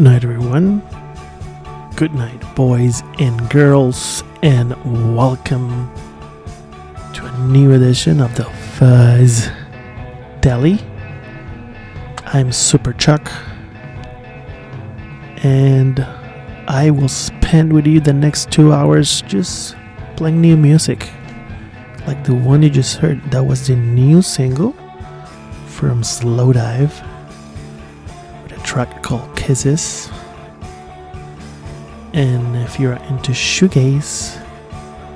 Good night, everyone. Good night, boys and girls, and welcome to a new edition of the Fuzz Deli. I'm Super Chuck, and I will spend with you the next two hours just playing new music. Like the one you just heard, that was the new single from Slowdive with a track called Kisses. And if you're into shoegaze,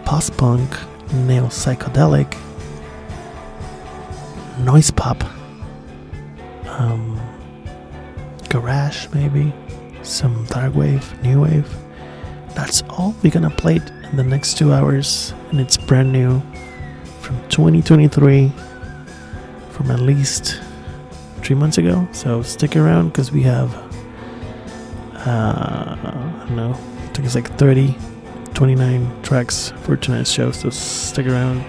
post punk, neo psychedelic, noise pop, um, garage maybe, some dark wave, new wave. That's all we're gonna play in the next two hours, and it's brand new from 2023 from at least three months ago. So stick around because we have, uh, I don't know, I think it's like 30, 29 tracks for tonight's show. So stick around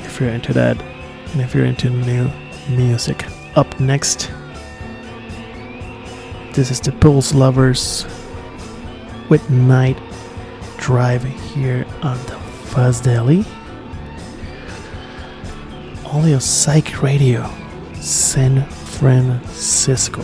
if you're into that and if you're into new music. Up next, this is the Pulse Lovers with Night Drive here on the Fuzz Deli. Only on Psych Radio, San. Francisco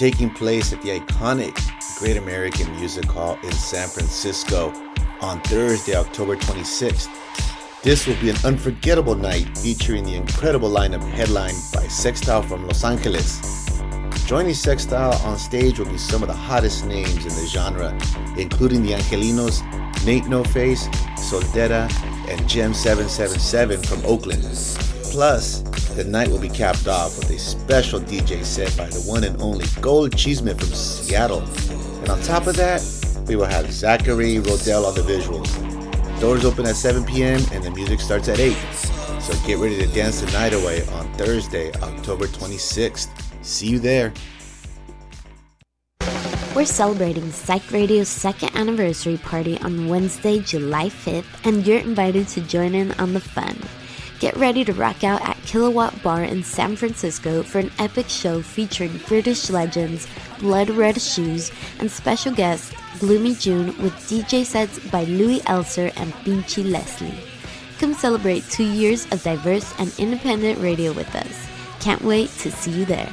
taking place at the iconic Great American Music Hall in San Francisco on Thursday, October 26th. This will be an unforgettable night featuring the incredible lineup headlined by Sextile from Los Angeles. Joining Sextile on stage will be some of the hottest names in the genre, including the Angelinos, Nate No Face, Soltera, and Gem 777 from Oakland. Plus, the night will be capped off with a special DJ set by the one and only Gold Cheeseman from Seattle. And on top of that, we will have Zachary Rodell on the visuals. Doors open at 7 p.m. and the music starts at 8. So get ready to dance the night away on Thursday, October 26th. See you there. We're celebrating Psych Radio's second anniversary party on Wednesday, July 5th, and you're invited to join in on the fun. Get ready to rock out at Kilowatt Bar in San Francisco for an epic show featuring British legends, Blood Red Shoes, and special guest Gloomy June with DJ sets by Louis Elser and Pinchy Leslie. Come celebrate two years of diverse and independent radio with us. Can't wait to see you there.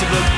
of a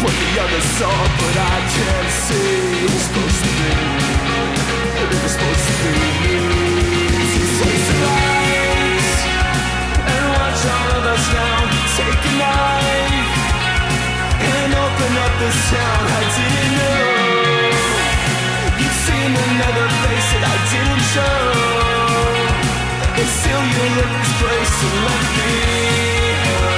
What the others saw, but I can't see. It was supposed to be. It was supposed to be me. And watch all of us now. Take knife and open up this town. I didn't know. You've seen another face that I didn't show. It's still your place so let me.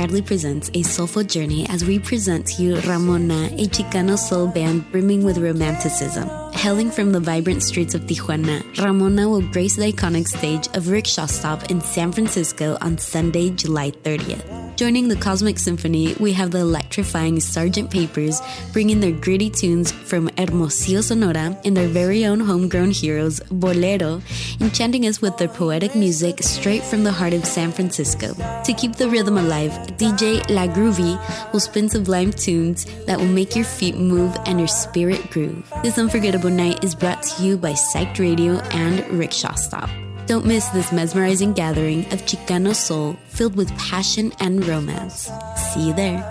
proudly presents a soulful journey as we present to you Ramona, a Chicano soul band brimming with romanticism. Hailing from the vibrant streets of Tijuana, Ramona will grace the iconic stage of Rickshaw Stop in San Francisco on Sunday, July 30th. Joining the Cosmic Symphony, we have the electrifying Sgt. Papers bringing their gritty tunes from Hermosillo, Sonora, and their very own homegrown heroes, Bolero, enchanting us with their poetic music straight from the heart of San Francisco. To keep the rhythm alive, DJ La Groovy will spin sublime tunes that will make your feet move and your spirit groove. This unforgettable night is brought to you by Psyched Radio and Rickshaw Stop. Don't miss this mesmerizing gathering of Chicano soul filled with passion and romance. See you there.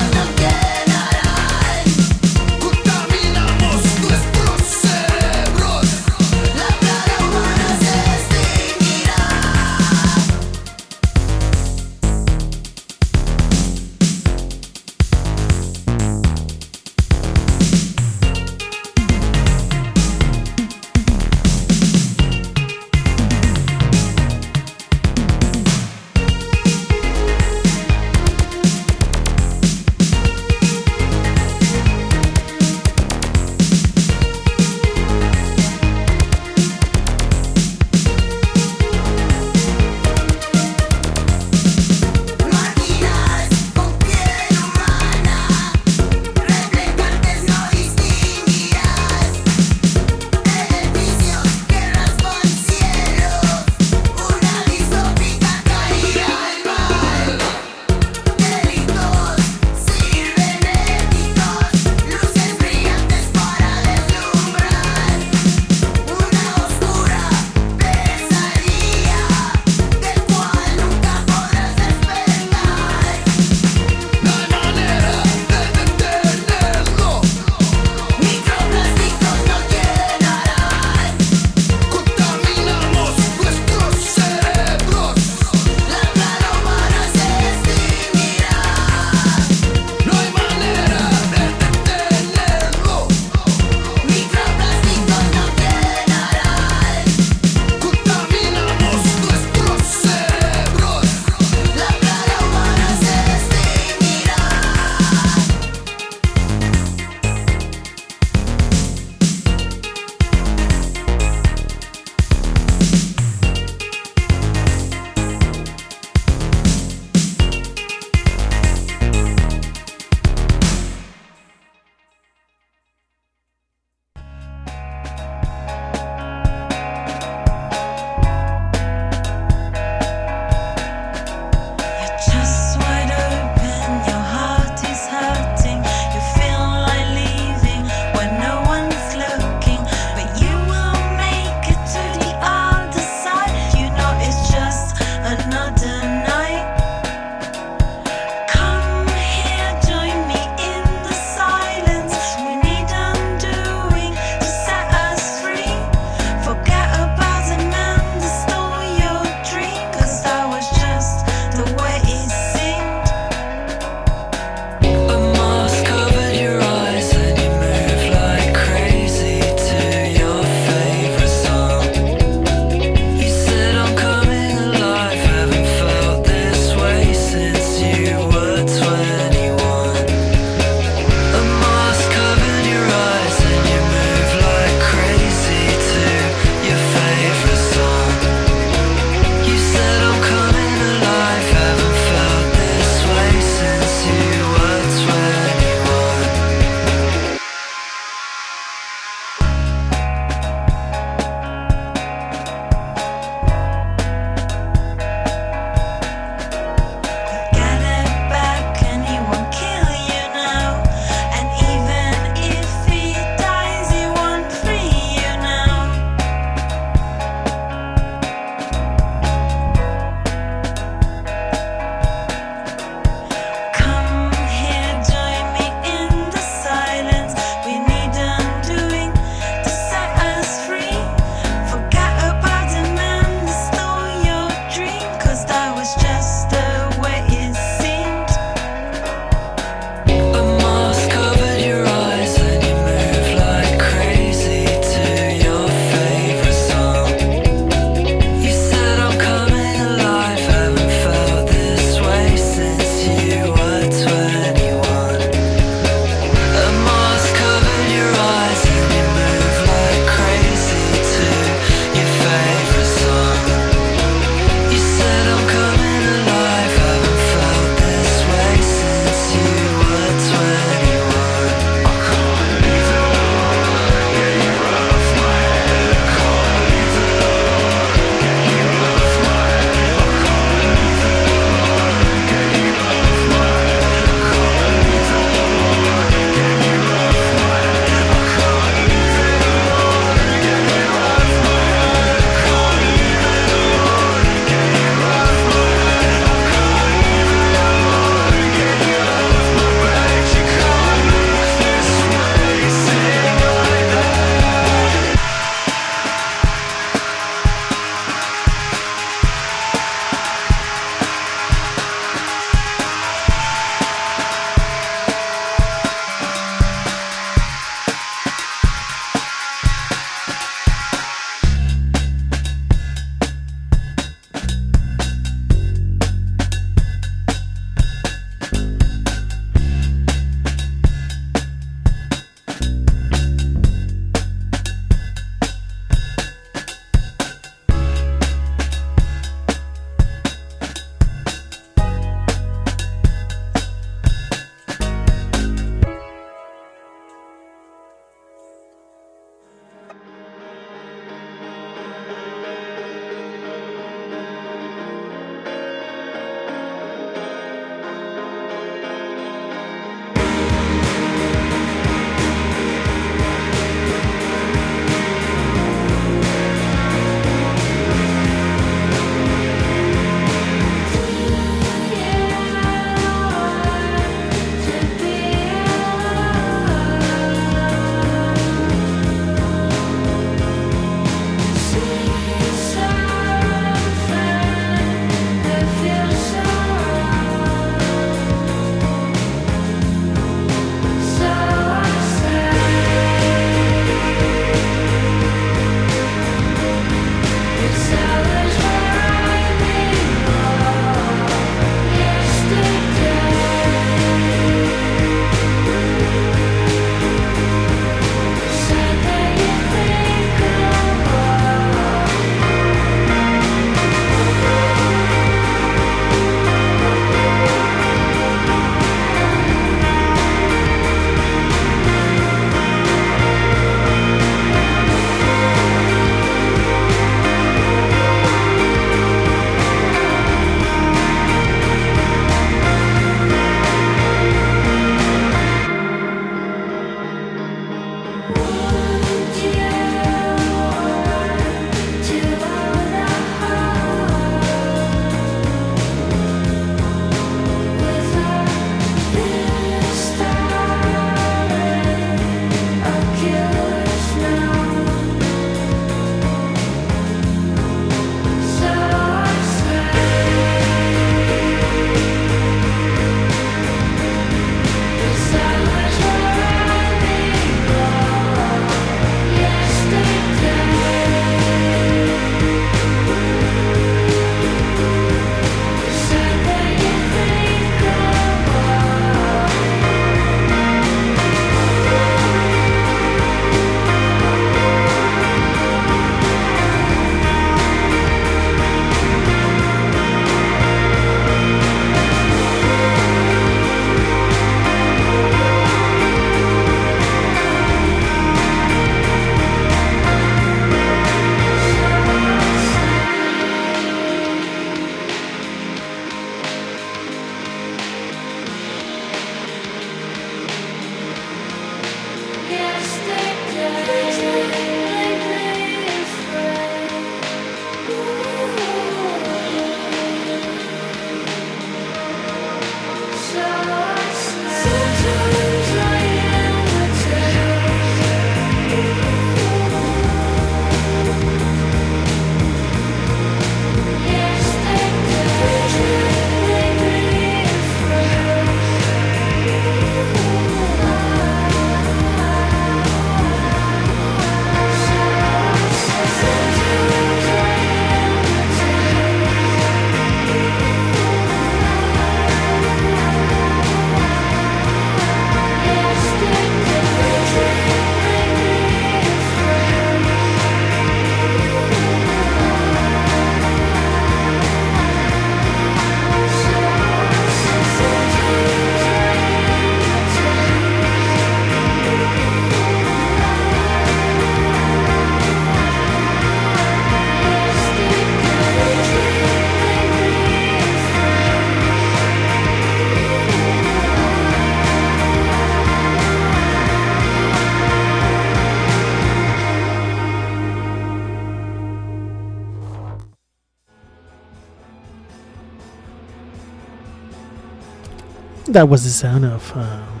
That was the sound of um,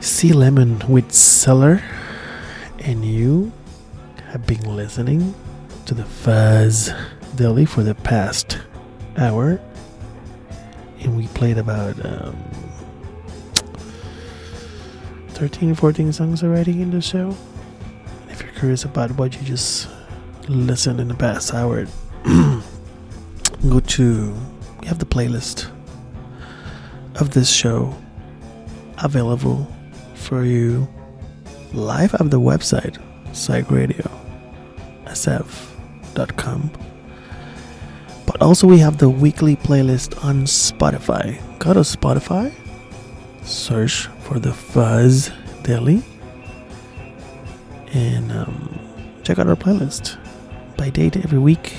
Sea Lemon with Cellar, and you have been listening to the Fuzz Deli for the past hour, and we played about um, 13, 14 songs already in the show. If you're curious about what you just listened in the past hour, go to we have the playlist of this show available for you live at the website psychradiosf.com but also we have the weekly playlist on spotify. Go to spotify search for the Fuzz Deli and um, check out our playlist. By date every week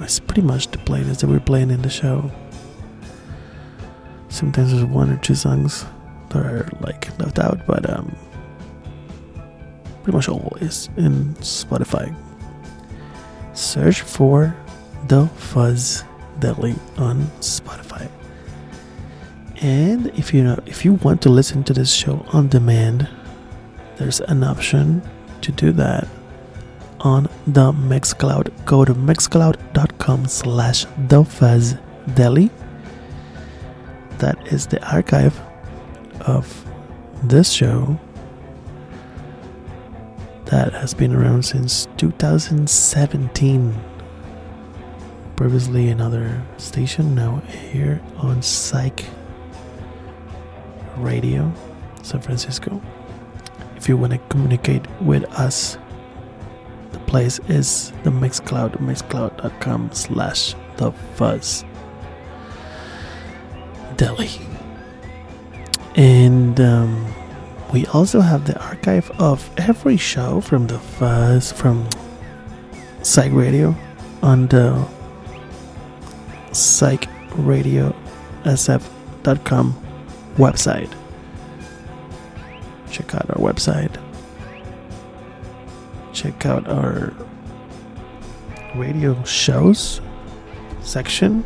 it's pretty much the playlist that we're playing in the show sometimes there's one or two songs that are like left out, but um, pretty much always in Spotify. Search for the Fuzz Deli on Spotify. And if you know if you want to listen to this show on demand, there's an option to do that on the Mixcloud. Go to mixcloud.com slash the Fuzz Deli that is the archive of this show that has been around since 2017. Previously, another station, now here on Psych Radio, San Francisco. If you want to communicate with us, the place is the Mixcloud, mixcloud.com slash the fuzz. Deli. And um, we also have the archive of every show from the Fuzz, from Psych Radio on the Psych Radio psychradiosf.com website. Check out our website. Check out our radio shows section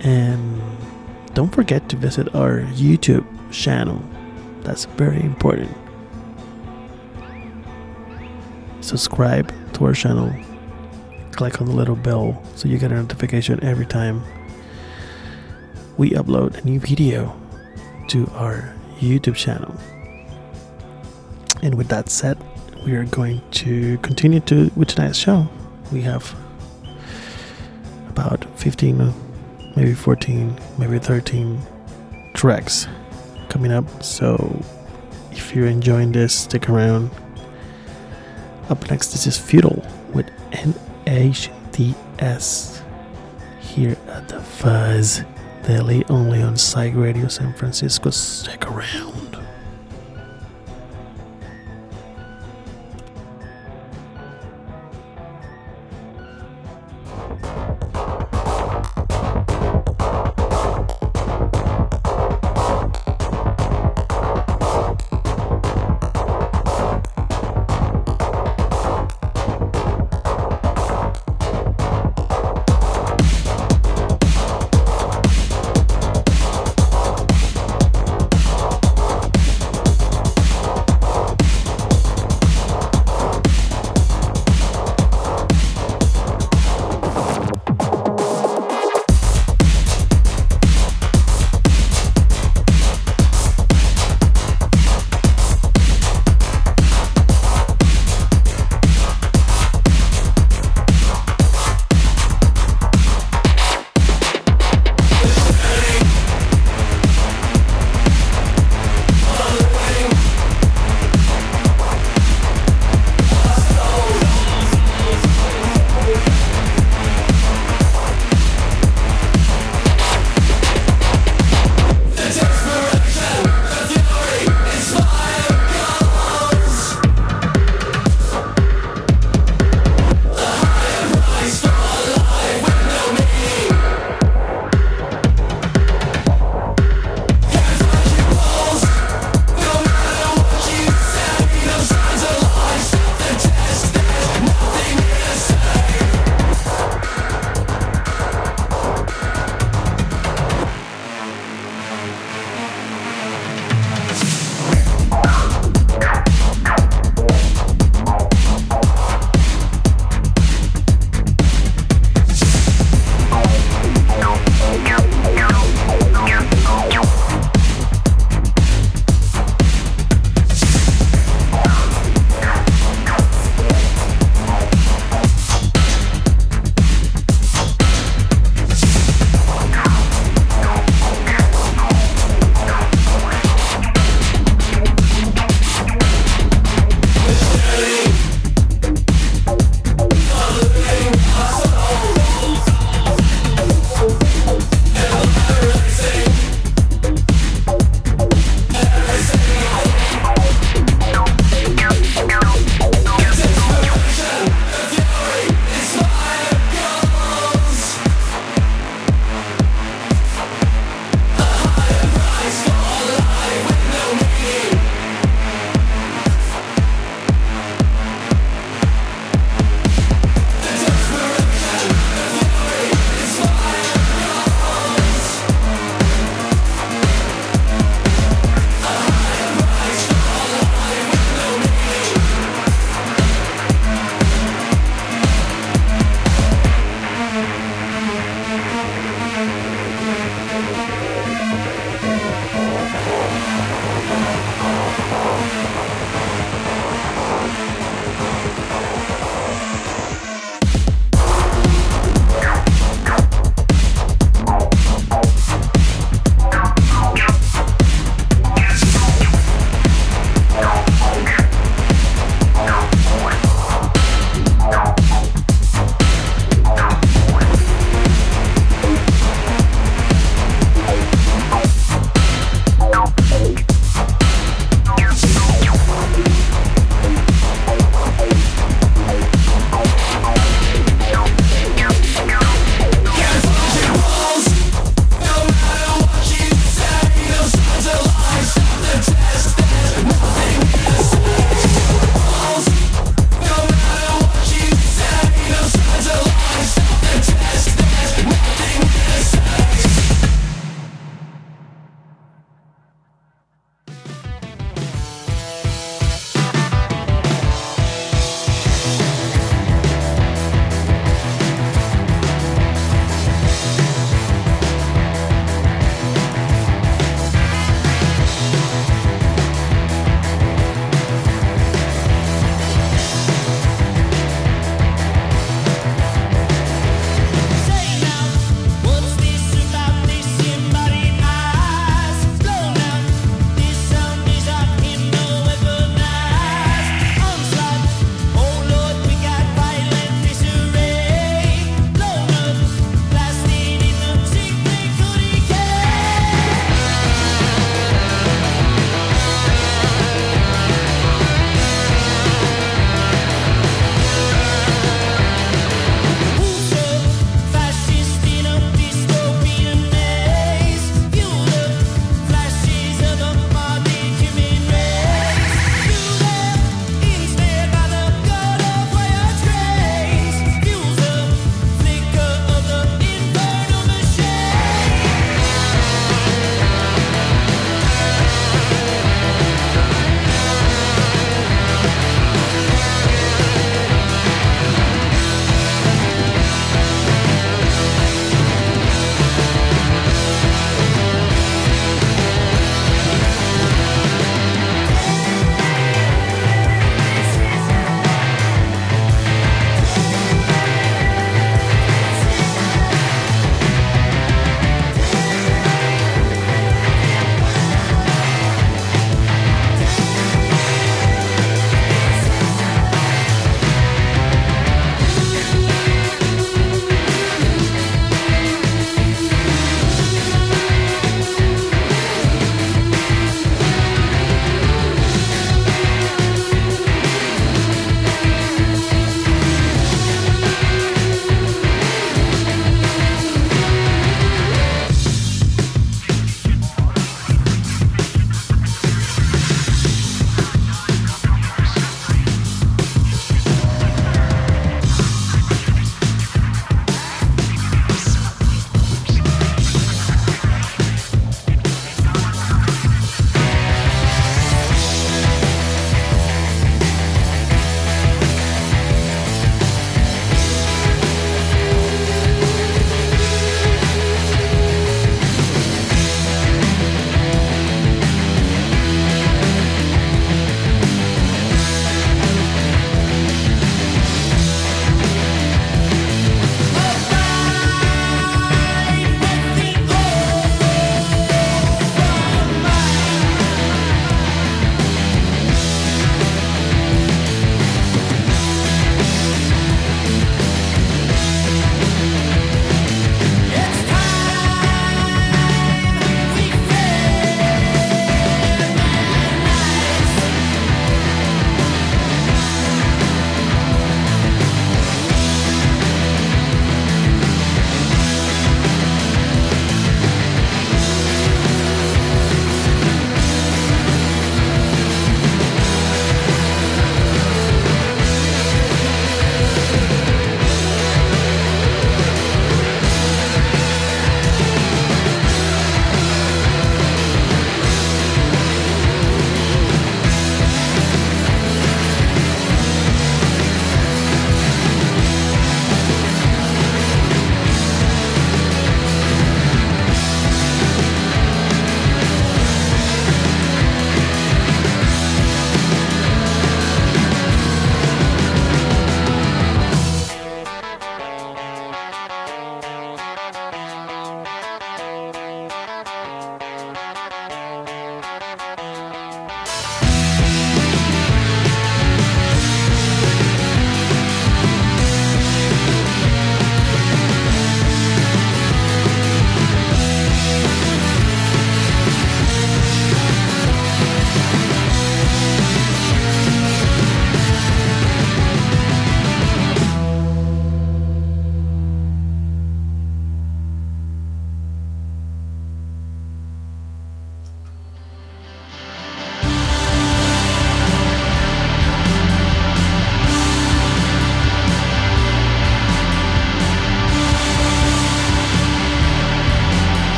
and don't forget to visit our YouTube channel. That's very important. Subscribe to our channel. Click on the little bell so you get a notification every time we upload a new video to our YouTube channel. And with that said, we are going to continue to with tonight's show. We have about 15 maybe 14, maybe 13 tracks coming up. So if you're enjoying this, stick around. Up next, this is Feudal with NHDS here at the Fuzz Deli, only on Psych Radio San Francisco. Stick around.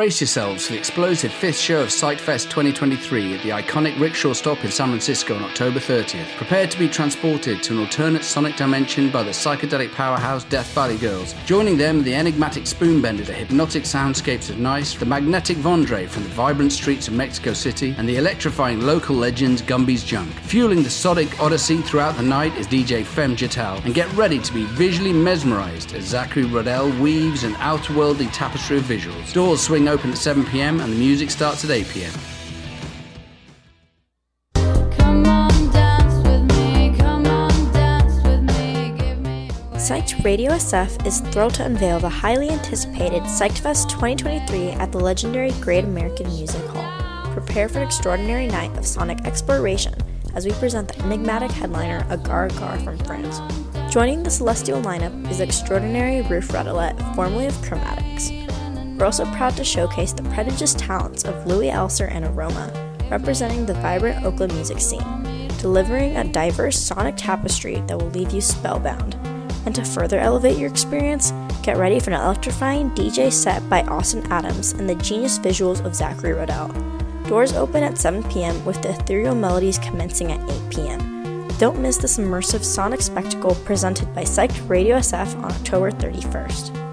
Brace yourselves for the explosive fifth show of Psychfest 2023 at the iconic Rickshaw Stop in San Francisco on October 30th. Prepare to be transported to an alternate sonic dimension by the psychedelic powerhouse Death Valley Girls. Joining them, the enigmatic Spoonbender, the hypnotic soundscapes of Nice, the magnetic Vondre from the vibrant streets of Mexico City, and the electrifying local legends Gumby's Junk. Fueling the sonic odyssey throughout the night is DJ Fem Jatal, and get ready to be visually mesmerized as Zachary Rodell weaves an outerworldly tapestry of visuals. Doors swing open at 7 pm and the music starts at 8 pm. Psyched Radio SF is thrilled to unveil the highly anticipated Psychfest 2023 at the legendary Great American Music Hall. Prepare for an extraordinary night of sonic exploration as we present the enigmatic headliner Agar Agar from France. Joining the celestial lineup is extraordinary Ruth Radelet, formerly of Chromatics. We're also proud to showcase the prodigious talents of Louis Elser and Aroma, representing the vibrant Oakland music scene, delivering a diverse sonic tapestry that will leave you spellbound. And to further elevate your experience, get ready for an electrifying DJ set by Austin Adams and the genius visuals of Zachary Rodell. Doors open at 7 p.m. with the ethereal melodies commencing at 8 p.m. Don't miss this immersive sonic spectacle presented by Psyched Radio SF on October 31st.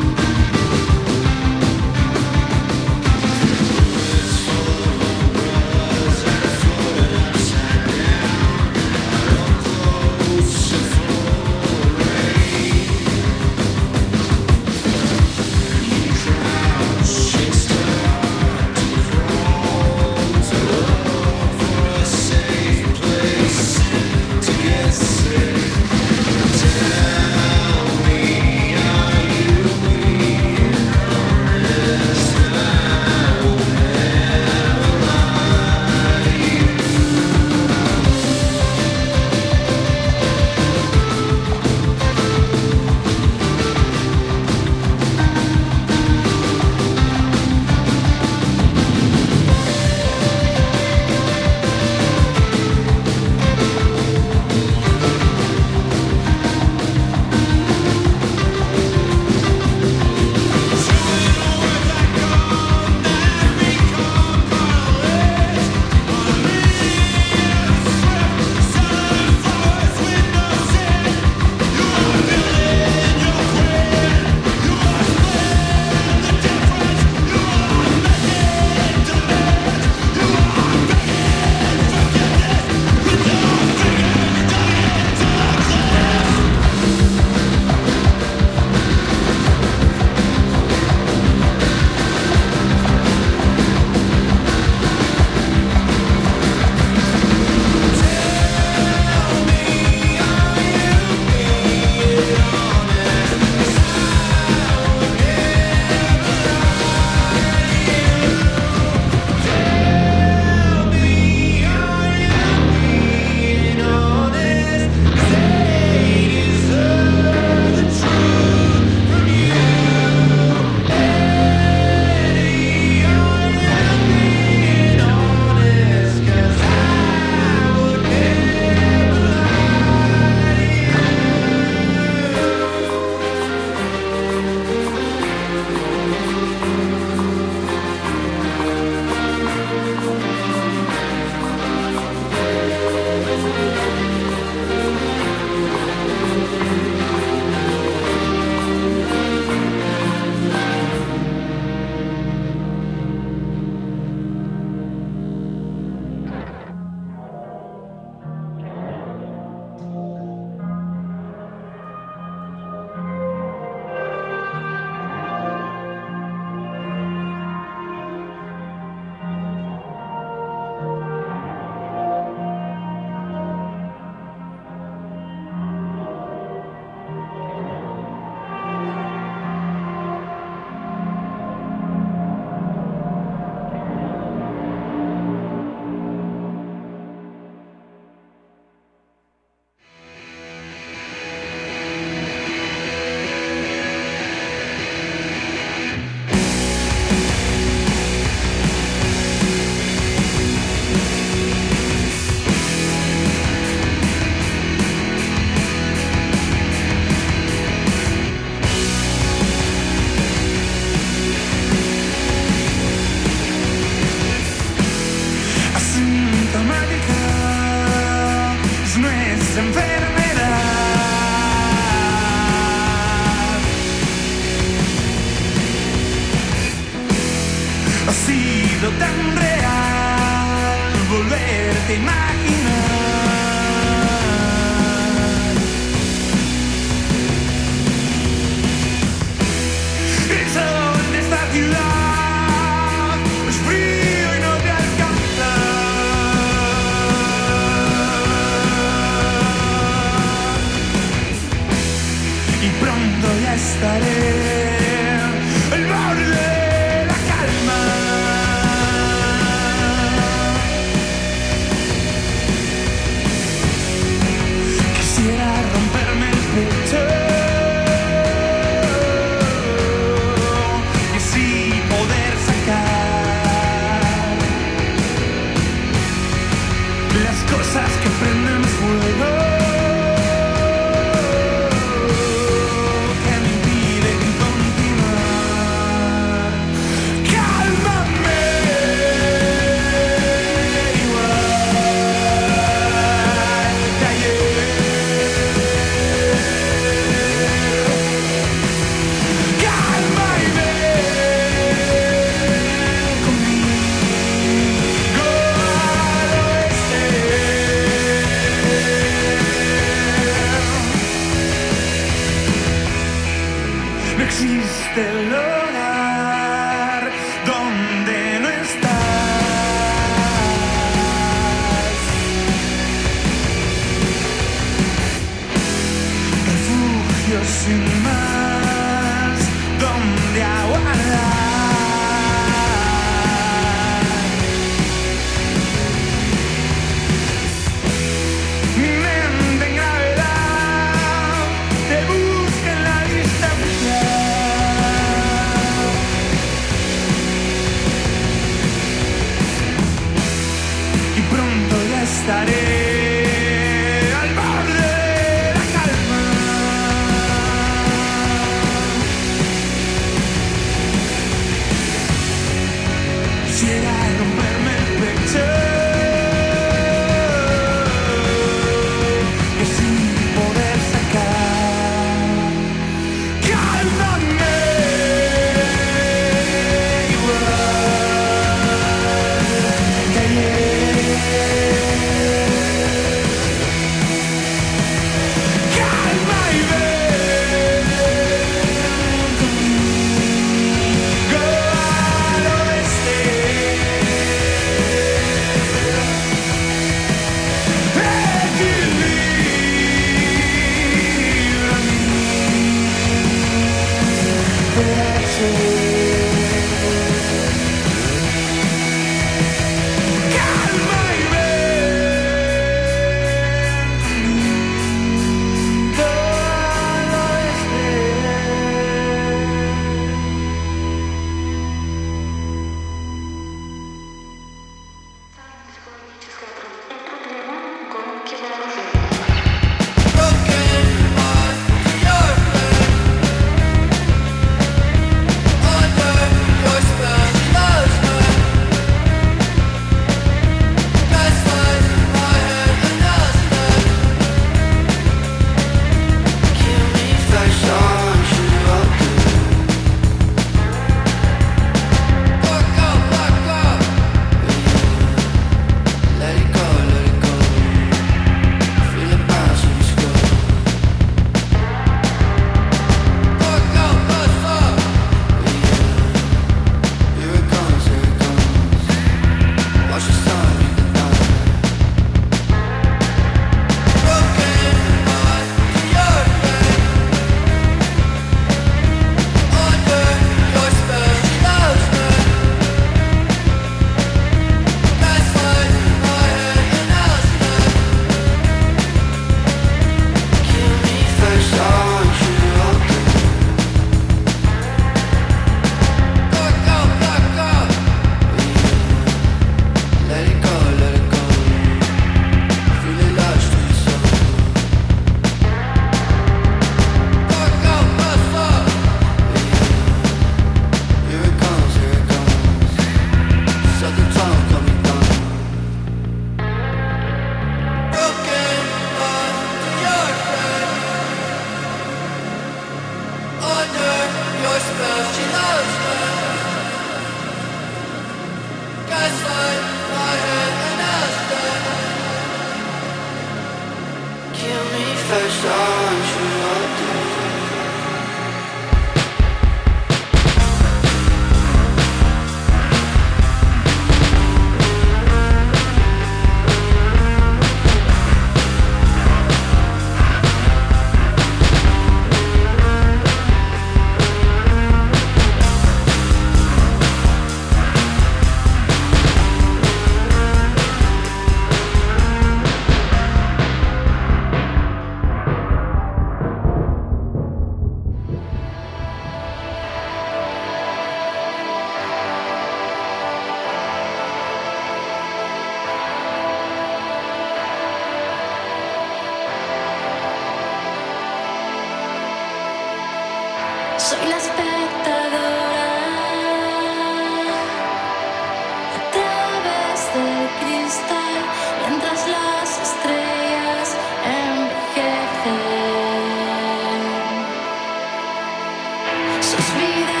Pero be mueven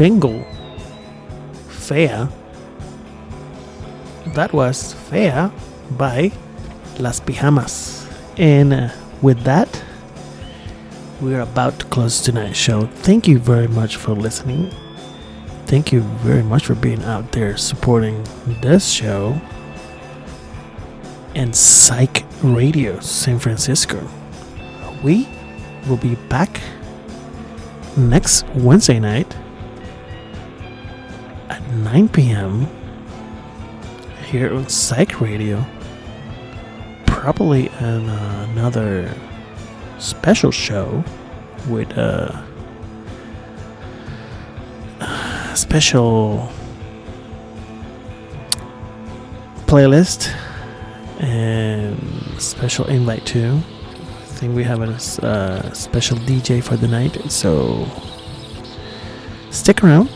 single Fea. That was Fea by Las Pijamas. And uh, with that, we're about to close tonight's show. Thank you very much for listening. Thank you very much for being out there supporting this show and Psych Radio San Francisco. We will be back next Wednesday night 9 p.m. here on Psych Radio. Probably in uh, another special show with a special playlist and special invite too. I think we have a uh, special DJ for the night, so stick around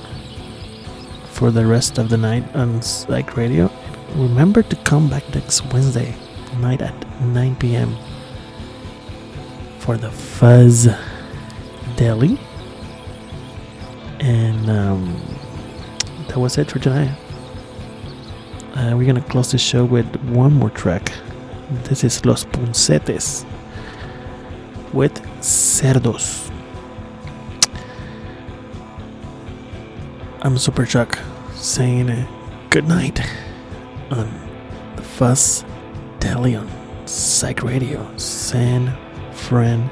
for the rest of the night on Psych Radio. Remember to come back next Wednesday night at 9 p.m. for the Fuzz Deli. And um, that was it for tonight. Uh, we're gonna close the show with one more track. This is Los Punsetes with Cerdos. I'm Super Chuck saying good night on the Fuzz Deli on Psych Radio, San Francisco.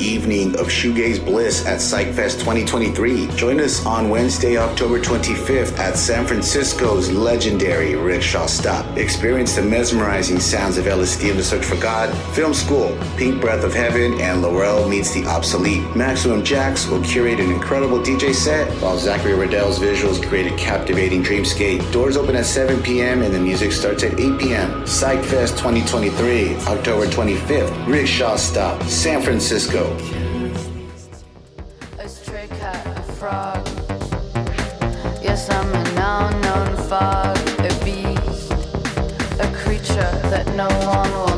Evening of shoegaze bliss at PsychFest 2023. Join us on Wednesday, October 25th at San Francisco's legendary Rickshaw Stop. Experience the mesmerizing sounds of LSD and the Search for God, Film School, Pink Breath of Heaven, and Lorelle meets the obsolete. Maximum Jax will curate an incredible DJ set, while Zachary Riddell's visuals create a captivating dreamscape. Doors open at 7 p.m. and the music starts at 8 p.m. PsychFest 2023, October 25th, Rickshaw Stop, San Francisco. Valeu!